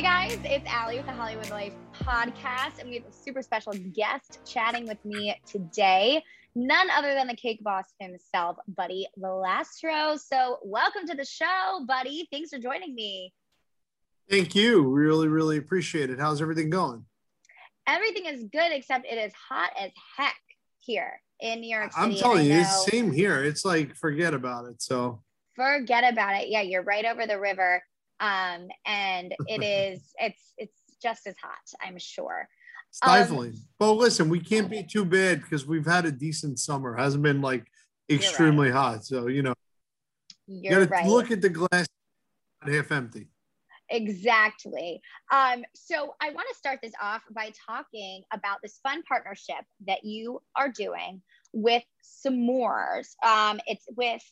Hey guys, it's Allie with the Hollywood Life podcast, and we have a super special guest chatting with me today. None other than the cake boss himself, Buddy Valastro. So, welcome to the show, Buddy. Thanks for joining me. Thank you. Really, really appreciate it. How's everything going? Everything is good, except it is hot as heck here in New York City. I'm telling you, it's same here. It's like forget about it. So forget about it. Yeah, you're right over the river. Um, and it is it's it's just as hot, I'm sure. Stifling. Um, but listen, we can't be too bad because we've had a decent summer. It hasn't been like extremely right. hot. So you know, you're you gotta right. look at the glass half empty. Exactly. Um, so I want to start this off by talking about this fun partnership that you are doing with S'mores. Um, it's with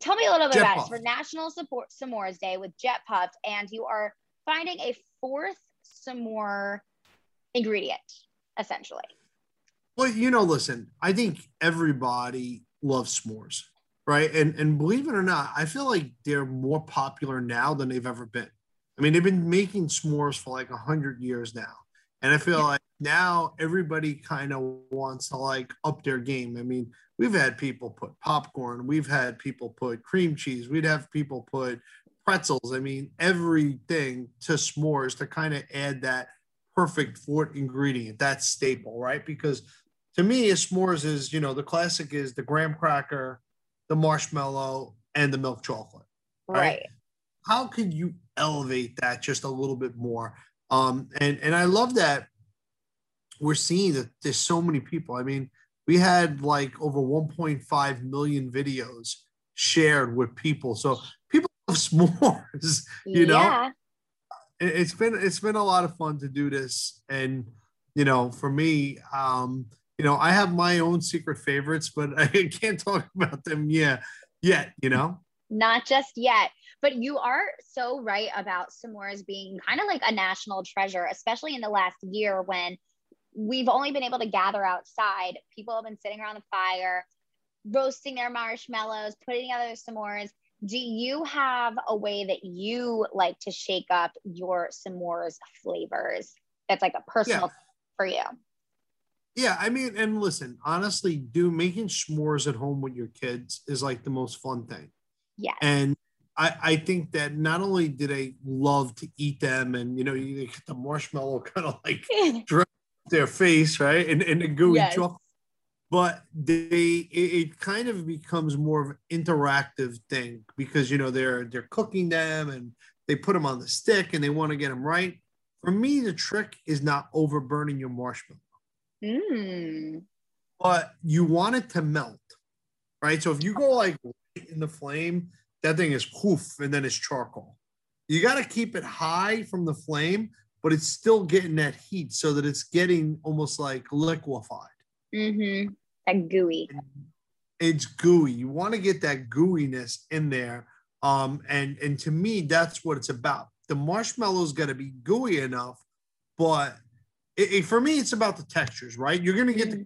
tell me a little bit Jet about Puff. it. It's for National Support S'mores Day with Jet Puff, and you are finding a fourth s'more ingredient, essentially. Well, you know, listen, I think everybody loves s'mores, right? And and believe it or not, I feel like they're more popular now than they've ever been. I mean, they've been making s'mores for like a hundred years now. And I feel Yeah. like now everybody kind of wants to like up their game. I mean, we've had people put popcorn, we've had people put cream cheese, we'd have people put pretzels. I mean, everything to s'mores to kind of add that perfect fourth ingredient, that staple, right? Because to me, a s'mores is, you know, the classic is the graham cracker, the marshmallow, and the milk chocolate. Right. Right. How could you elevate that just a little bit more? Um, and and I love that we're seeing that there's so many people. I mean, we had like over 1.5 million videos shared with people. So people love s'mores, you know. Yeah. It- It's been it's been a lot of fun to do this, and you know, for me, um, you know, I have my own secret favorites, but I can't talk about them yet. Yet, you know. Not just yet. But you are so right about s'mores being kind of like a national treasure, especially in the last year when we've only been able to gather outside. People have been sitting around the fire, roasting their marshmallows, putting together s'mores. Do you have a way that you like to shake up your s'mores flavors that's like a personal for you? Yeah, I mean, and listen, honestly, do making s'mores at home with your kids is like the most fun thing. Yes. And I, I think that not only did I love to eat them, and you know, you get the marshmallow kind of like drip their face, right, and and the gooey Yes. chocolate, but they it, it kind of becomes more of an interactive thing because you know they're they're cooking them and they put them on the stick and they want to get them right. For me, the trick is not over burning your marshmallow Mm. but you want it to melt, right? So if you go like in the flame, that thing is poof, and then it's charcoal. You got to keep it high from the flame, but it's still getting that heat so that it's getting almost like liquefied. Mm-hmm. That gooey. It's gooey. You want to get that gooiness in there. Um, and and to me, that's what it's about. The marshmallow's got to be gooey enough, but it, it- for me, it's about the textures, right? You're gonna get the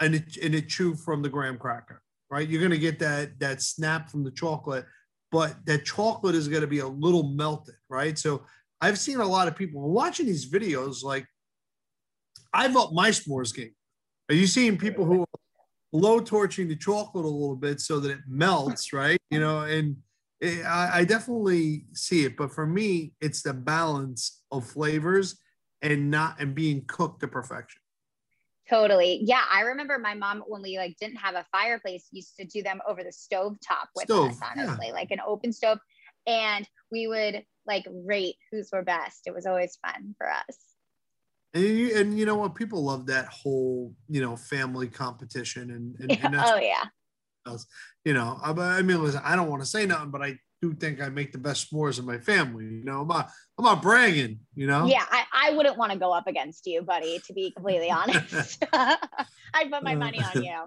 and it and it chew from the graham cracker, right? You're gonna get that that snap from the chocolate, but that chocolate is gonna be a little melted, right? So I've seen a lot of people watching these videos, like I've upped my s'mores game. Are you seeing people who are low torching the chocolate a little bit so that it melts, right? You know, and it, I, I definitely see it, but for me, it's the balance of flavors and not and being cooked to perfection. Totally. Yeah. I remember my mom, when we like didn't have a fireplace, used to do them over the stove top with Stove, us, yeah. honestly, like an open stove. And we would like rate whose were best. It was always fun for us. And you, and you know what? People love that whole, you know, family competition. And, and, and oh, yeah. Else. You know, I, I mean, listen, I don't want to say nothing, but I do think I make the best s'mores in my family. You know, I'm not, I'm not bragging, you know? Yeah, I, I wouldn't want to go up against you, buddy, to be completely honest. I'd put my money on you.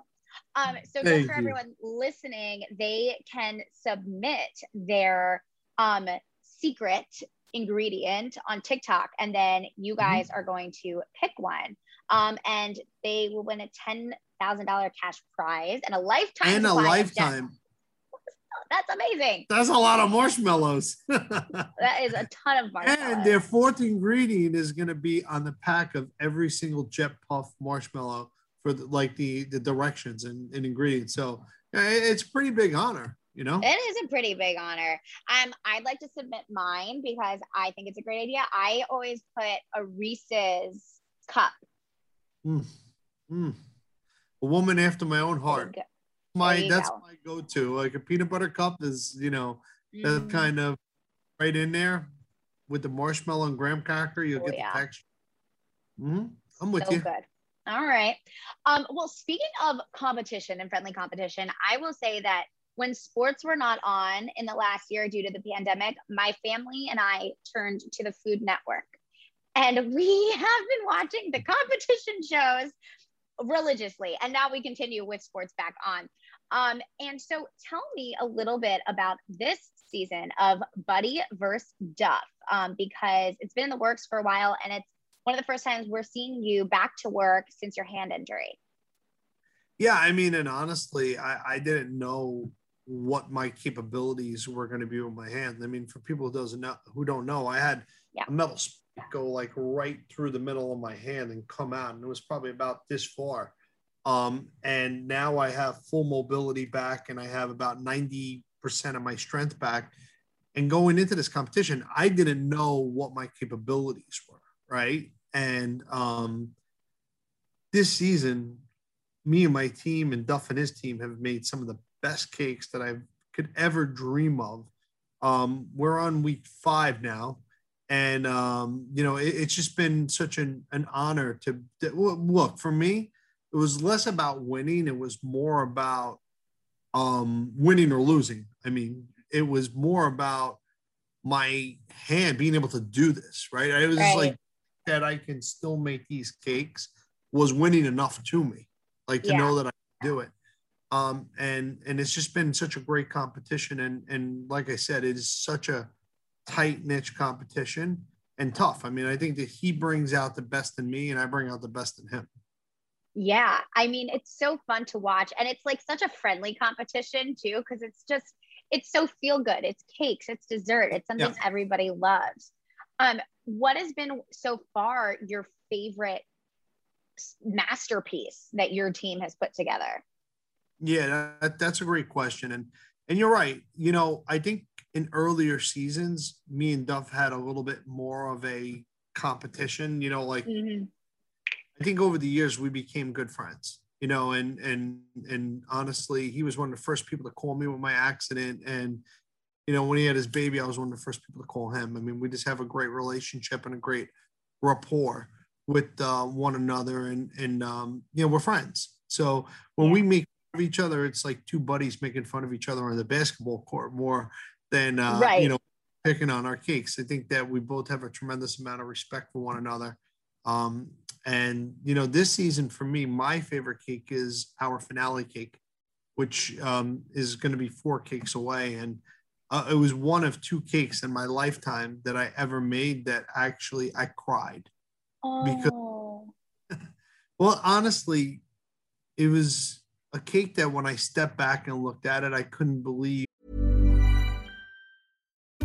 Um, so for you. everyone listening, they can submit their um, secret ingredient on TikTok, and then you mm-hmm. guys mm-hmm. are going to pick one. Um, and they will win a ten thousand dollar cash prize and a lifetime and a lifetime. That's amazing. That's a lot of marshmallows. that is a ton of marshmallows. And their fourth ingredient is going to be on the pack of every single Jet Puff marshmallow for the, like the the directions and, and ingredients. So it's a pretty big honor you know it is a pretty big honor um i'd like to submit mine because i think it's a great idea i always put a reese's cup mm. Mm. a woman after my own heart my that's go. my go-to like a peanut butter cup is you know mm. that kind of right in there with the marshmallow and graham cracker you'll oh, get yeah. the texture mm-hmm. i'm with so you good all right um well speaking of competition and friendly competition i will say that when sports were not on in the last year due to the pandemic, my family and I turned to the Food Network. And we have been watching the competition shows religiously. And now we continue with sports back on. Um, and so tell me a little bit about this season of Buddy versus Duff, um, because it's been in the works for a while and it's one of the first times we're seeing you back to work since your hand injury. Yeah, I mean, and honestly, I, I didn't know what my capabilities were going to be with my hand. I mean, for people who doesn't know, who don't know, I had yeah. a metal go like right through the middle of my hand and come out, and it was probably about this far. Um, and now I have full mobility back, and I have about ninety percent of my strength back. And going into this competition, I didn't know what my capabilities were, right? And um, this season, me and my team and Duff and his team have made some of the best cakes that I could ever dream of. Um, we're on week five now, and um, you know it, it's just been such an, an honor to, to look for me. It was less about winning; it was more about um, winning or losing. I mean, it was more about my hand being able to do this. Right? I was right. like that. I can still make these cakes was winning enough to me, like to yeah. know that I can do it um, and and it's just been such a great competition and and like I said, it is such a tight niche competition and tough. I mean, I think that he brings out the best in me, and I bring out the best in him. Yeah, I mean, it's so fun to watch, and it's like such a friendly competition too, because it's just it's so feel good. It's cakes, it's dessert, it's something yeah. everybody loves. Um, what has been so far your favorite masterpiece that your team has put together? Yeah, that, that's a great question, and and you're right. You know, I think in earlier seasons, me and Duff had a little bit more of a competition. You know, like mm-hmm. I think over the years we became good friends. You know, and and and honestly, he was one of the first people to call me with my accident, and you know, when he had his baby, I was one of the first people to call him. I mean, we just have a great relationship and a great rapport with uh, one another, and and um, you know, we're friends. So when we make of each other. It's like two buddies making fun of each other on the basketball court more than uh, right. you know picking on our cakes. I think that we both have a tremendous amount of respect for one another. Um, and you know, this season for me, my favorite cake is our finale cake, which um, is going to be four cakes away. And uh, it was one of two cakes in my lifetime that I ever made that actually I cried oh. because, well, honestly, it was a cake that when I stepped back and looked at it, I couldn't believe.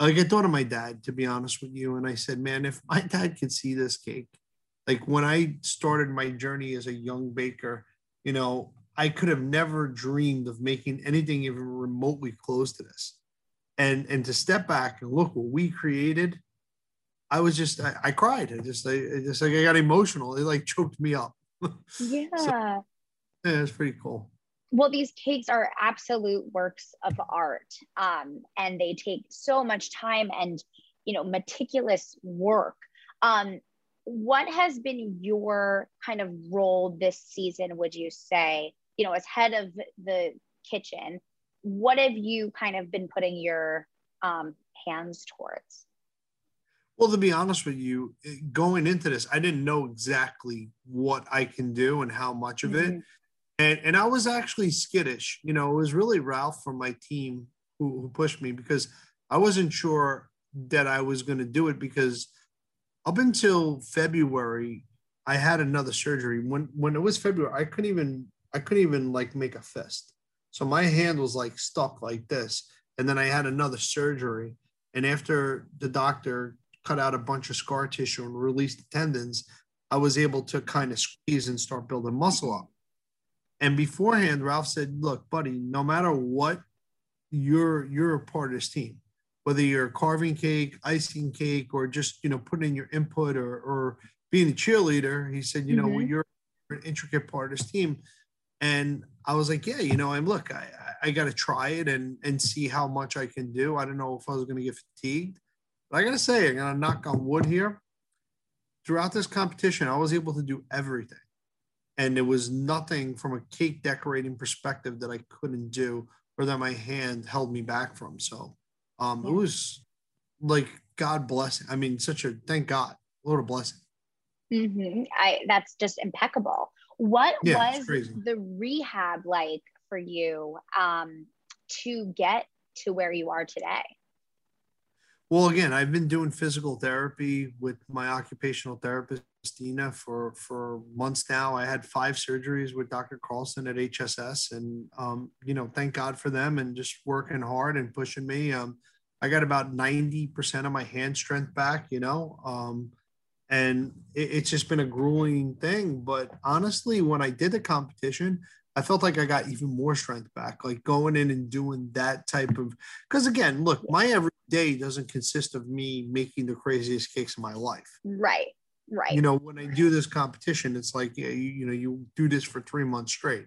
like I thought of my dad, to be honest with you, and I said, man, if my dad could see this cake, like when I started my journey as a young baker, you know, I could have never dreamed of making anything even remotely close to this. And and to step back and look what we created, I was just I, I cried. I just I, I, just like I got emotional. It like choked me up. Yeah. so, yeah, it's pretty cool. Well, these cakes are absolute works of art. Um, and they take so much time and you know meticulous work. Um, what has been your kind of role this season, would you say? You know, as head of the kitchen, what have you kind of been putting your um, hands towards? Well, to be honest with you, going into this, I didn't know exactly what I can do and how much of mm-hmm. it. And, and I was actually skittish. You know, it was really Ralph from my team who, who pushed me because I wasn't sure that I was going to do it because up until February, I had another surgery. When when it was February, I couldn't even I couldn't even like make a fist. So my hand was like stuck like this. And then I had another surgery. And after the doctor cut out a bunch of scar tissue and released the tendons, I was able to kind of squeeze and start building muscle up. And beforehand, Ralph said, "Look, buddy, no matter what, you're you're a part of this team. Whether you're carving cake, icing cake, or just you know putting in your input or or being a cheerleader." He said, "You mm-hmm. know, you're an intricate part of this team." And I was like, "Yeah, you know, I'm look, I I got to try it and and see how much I can do. I don't know if I was going to get fatigued." But I got to say, I'm going to knock on wood here. Throughout this competition, I was able to do everything. And there was nothing from a cake decorating perspective that I couldn't do or that my hand held me back from. So um, it was like God bless. I mean, such a thank God, Lord of blessing. Mm-hmm. I that's just impeccable. What yeah, was the rehab like for you um, to get to where you are today? Well, again, I've been doing physical therapy with my occupational therapist, Dina, for, for months now. I had five surgeries with Dr. Carlson at HSS, and, um, you know, thank God for them and just working hard and pushing me. Um, I got about 90% of my hand strength back, you know, um, and it, it's just been a grueling thing. But honestly, when I did the competition, I felt like I got even more strength back, like going in and doing that type of. Because again, look, my every day doesn't consist of me making the craziest cakes in my life. Right. Right. You know, when I do this competition, it's like you, you know, you do this for three months straight.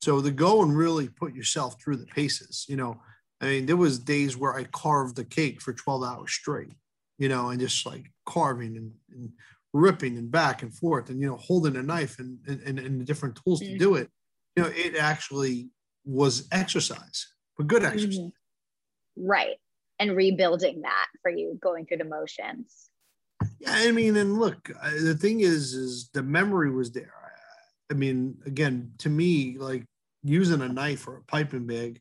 So to go and really put yourself through the paces, you know, I mean, there was days where I carved the cake for 12 hours straight, you know, and just like carving and, and ripping and back and forth and, you know, holding a knife and, and, and the different tools mm-hmm. to do it. You know, it actually was exercise, but good exercise. Mm-hmm. Right and rebuilding that for you going through the motions yeah i mean and look the thing is is the memory was there. I mean again to me like using a knife or a piping bag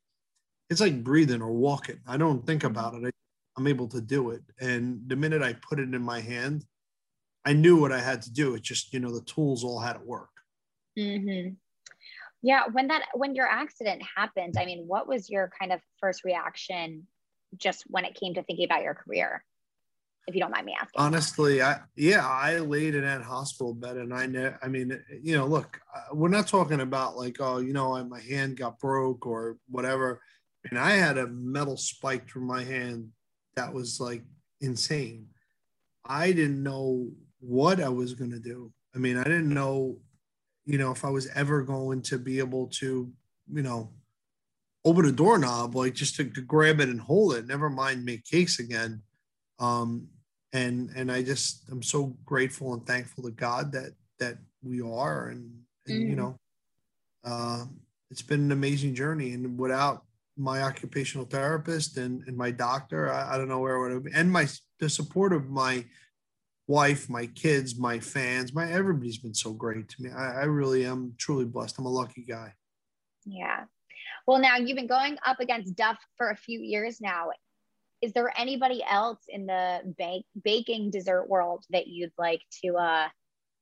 it's like breathing or walking. I don't think about it. I'm able to do it. And the minute i put it in my hand i knew what i had to do. It just you know the tools all had to work. Mm-hmm. yeah when that when your accident happened i mean what was your kind of first reaction just when it came to thinking about your career if you don't mind me asking honestly i yeah i laid in that hospital bed and i know i mean you know look uh, we're not talking about like oh you know my hand got broke or whatever and i had a metal spike through my hand that was like insane i didn't know what i was going to do i mean i didn't know you know if i was ever going to be able to you know open a doorknob, like just to, to grab it and hold it. Never mind make cakes again. Um, and and I just I'm so grateful and thankful to God that that we are, and, and mm. you know, uh, it's been an amazing journey. And without my occupational therapist and, and my doctor, I, I don't know where I would have been. And my the support of my wife, my kids, my fans, my everybody's been so great to me. I, I really am truly blessed. I'm a lucky guy. Yeah, well, now you've been going up against Duff for a few years now. Is there anybody else in the bake, baking dessert world that you'd like to uh,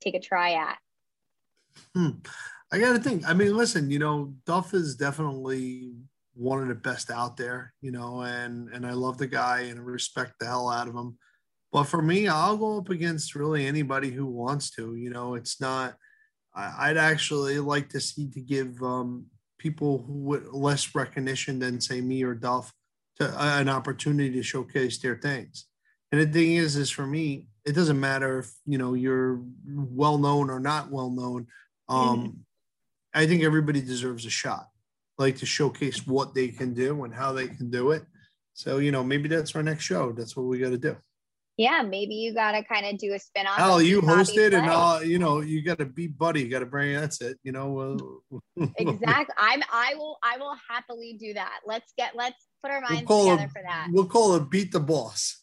take a try at? Hmm. I got to think. I mean, listen, you know, Duff is definitely one of the best out there, you know, and and I love the guy and respect the hell out of him. But for me, I'll go up against really anybody who wants to. You know, it's not. I, would actually like to see to give um, people who less recognition than say me or Duff to uh, an opportunity to showcase their things. And the thing is, is for me, it doesn't matter if you know you're well known or not well known. Um, mm. I think everybody deserves a shot, like to showcase what they can do and how they can do it. So you know, maybe that's our next show. That's what we got to do. Yeah, maybe you got to kind of do a spin off. Oh, you host it, and all you know, you got to be buddy. You got to bring. That's it. You know. exactly. I'm. I will. I will happily do that. Let's get. Let's put our minds we'll together it, for that. We'll call it beat the boss.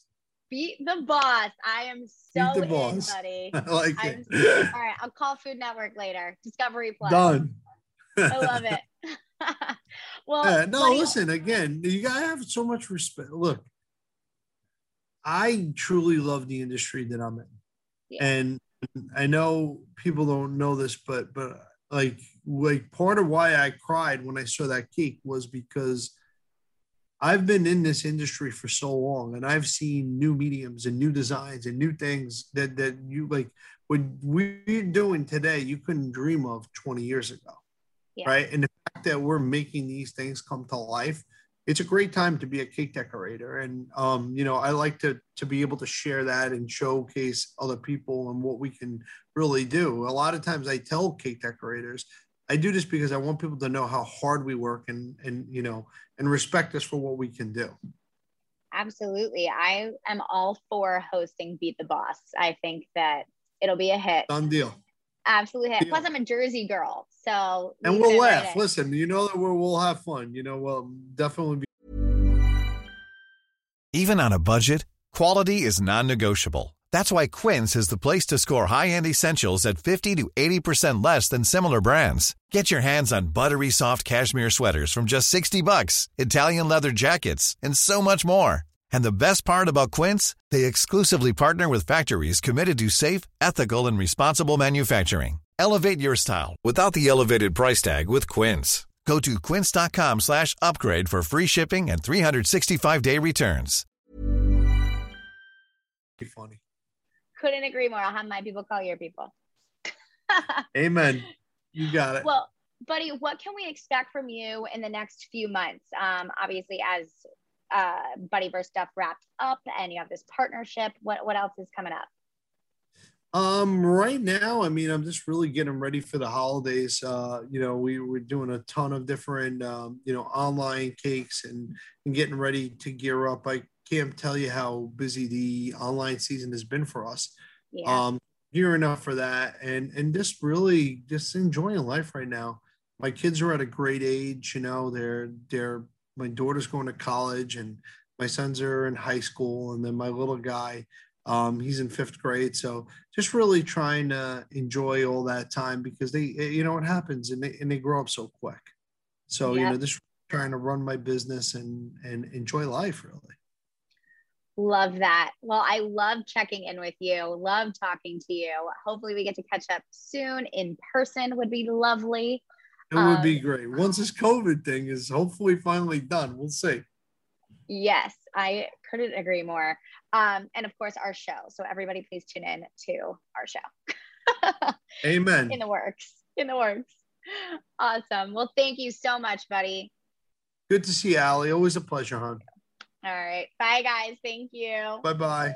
Beat the boss. I am so beat the boss. in, buddy. I like I'm, it. all right, I'll call Food Network later. Discovery Plus. Done. I love it. well, yeah, no, buddy, listen again. You gotta have so much respect. Look, I truly love the industry that I'm in, yeah. and I know people don't know this, but but like like part of why I cried when I saw that cake was because I've been in this industry for so long and I've seen new mediums and new designs and new things that that you like what we're doing today you couldn't dream of 20 years ago. Yeah. Right. And the fact that we're making these things come to life, it's a great time to be a cake decorator. And um, you know, I like to to be able to share that and showcase other people and what we can really do. A lot of times I tell cake decorators, I do this because I want people to know how hard we work and and you know and respect us for what we can do. Absolutely. I am all for hosting Beat the Boss. I think that it'll be a hit. Done deal. Absolutely hit. Plus, I'm a Jersey girl. So and we'll laugh. Right Listen, you know that we'll, we'll have fun. You know, we'll definitely be. Even on a budget, quality is non negotiable. That's why Quince is the place to score high end essentials at 50 to 80% less than similar brands. Get your hands on buttery soft cashmere sweaters from just 60 bucks, Italian leather jackets, and so much more. And the best part about Quince, they exclusively partner with factories committed to safe, ethical, and responsible manufacturing. Elevate your style without the elevated price tag with Quince. Go to quince.com slash upgrade for free shipping and 365-day returns. Be funny. Couldn't agree more. I'll have my people call your people. Amen. You got it. Well, buddy, what can we expect from you in the next few months? Um, obviously, as uh, Buddy versus Duff wrapped up and you have this partnership, what, what else is coming up? Um, right now, I mean, I'm just really getting ready for the holidays. Uh, you know, we we're doing a ton of different, um, you know, online cakes and, and getting ready to gear up. I can't tell you how busy the online season has been for us. Yeah. Um, gearing up for that and and just really just enjoying life right now. My kids are at a great age, you know, they're they're my daughter's going to college and my sons are in high school and then my little guy um, he's in fifth grade. So just really trying to enjoy all that time because they eh, you know what happens and they, and they grow up so quick. So you know just trying to run my business and and enjoy life really. Love that. Well i love checking in with you. Love talking to you. Hopefully we get to catch up soon in person. Would be lovely it would um, be great once this COVID thing is hopefully finally done. We'll see. Yes, I couldn't agree more. Um, and of course, our show. So everybody, please tune in to our show. Amen. In the works. In the works. Awesome. Well, thank you so much, buddy. Good to see you, Allie. Always a pleasure, hon. All right. Bye, guys. Thank you. Bye bye.